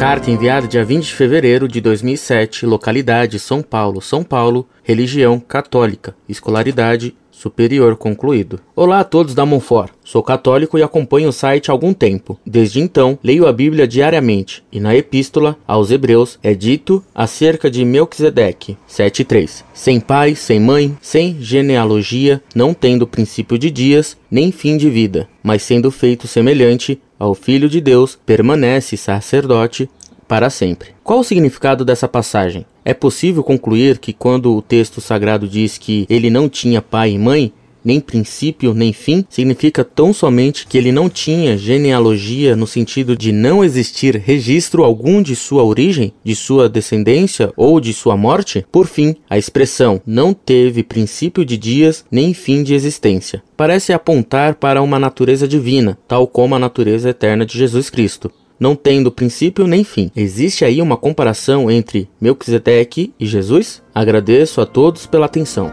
Carta enviada dia 20 de fevereiro de 2007, localidade São Paulo, São Paulo, religião católica, escolaridade superior concluído. Olá a todos da Monfort. Sou católico e acompanho o site há algum tempo. Desde então, leio a Bíblia diariamente e na epístola aos Hebreus é dito acerca de Melquisedeque 7:3. Sem pai, sem mãe, sem genealogia, não tendo princípio de dias, nem fim de vida, mas sendo feito semelhante ao filho de Deus, permanece sacerdote para sempre. Qual o significado dessa passagem? É possível concluir que quando o texto sagrado diz que ele não tinha pai e mãe, nem princípio nem fim, significa tão somente que ele não tinha genealogia no sentido de não existir registro algum de sua origem, de sua descendência ou de sua morte? Por fim, a expressão não teve princípio de dias nem fim de existência parece apontar para uma natureza divina, tal como a natureza eterna de Jesus Cristo não tendo princípio nem fim. Existe aí uma comparação entre Melquisedeque e Jesus? Agradeço a todos pela atenção.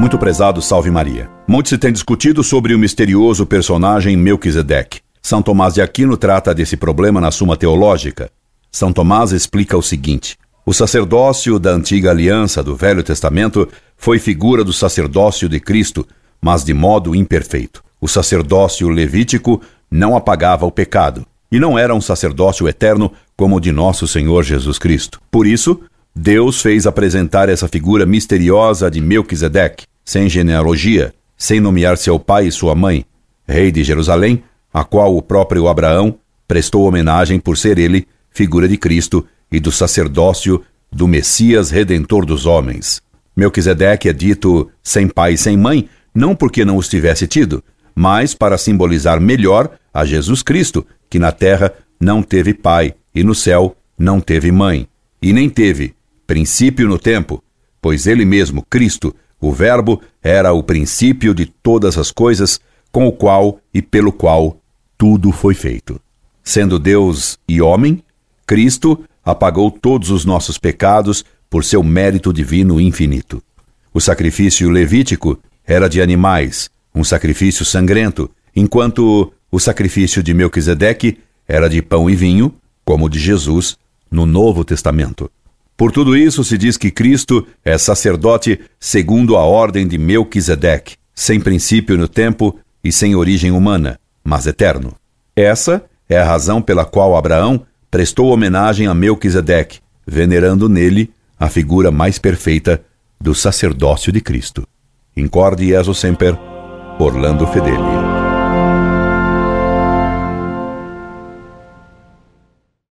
Muito prezado, salve Maria. Muito se tem discutido sobre o misterioso personagem Melquisedeque. São Tomás de Aquino trata desse problema na Suma Teológica. São Tomás explica o seguinte: o sacerdócio da antiga aliança do Velho Testamento foi figura do sacerdócio de Cristo, mas de modo imperfeito. O sacerdócio levítico não apagava o pecado, e não era um sacerdócio eterno como o de nosso Senhor Jesus Cristo. Por isso, Deus fez apresentar essa figura misteriosa de Melquisedeque, sem genealogia, sem nomear seu pai e sua mãe, rei de Jerusalém, a qual o próprio Abraão prestou homenagem por ser ele figura de Cristo e do sacerdócio do Messias redentor dos homens. Melquisedeque é dito sem pai e sem mãe, não porque não os tivesse tido, mas para simbolizar melhor a Jesus Cristo, que na terra não teve pai e no céu não teve mãe, e nem teve princípio no tempo, pois ele mesmo, Cristo, o Verbo, era o princípio de todas as coisas, com o qual e pelo qual tudo foi feito. Sendo Deus e homem, Cristo apagou todos os nossos pecados por seu mérito divino infinito. O sacrifício levítico era de animais, um sacrifício sangrento, enquanto o sacrifício de Melquisedeque era de pão e vinho, como o de Jesus no Novo Testamento. Por tudo isso se diz que Cristo é sacerdote segundo a ordem de Melquisedeque, sem princípio no tempo e sem origem humana, mas eterno. Essa é a razão pela qual Abraão prestou homenagem a Melquisedeque, venerando nele a figura mais perfeita do sacerdócio de Cristo. Incorde Jesus Semper, Orlando Fedeli.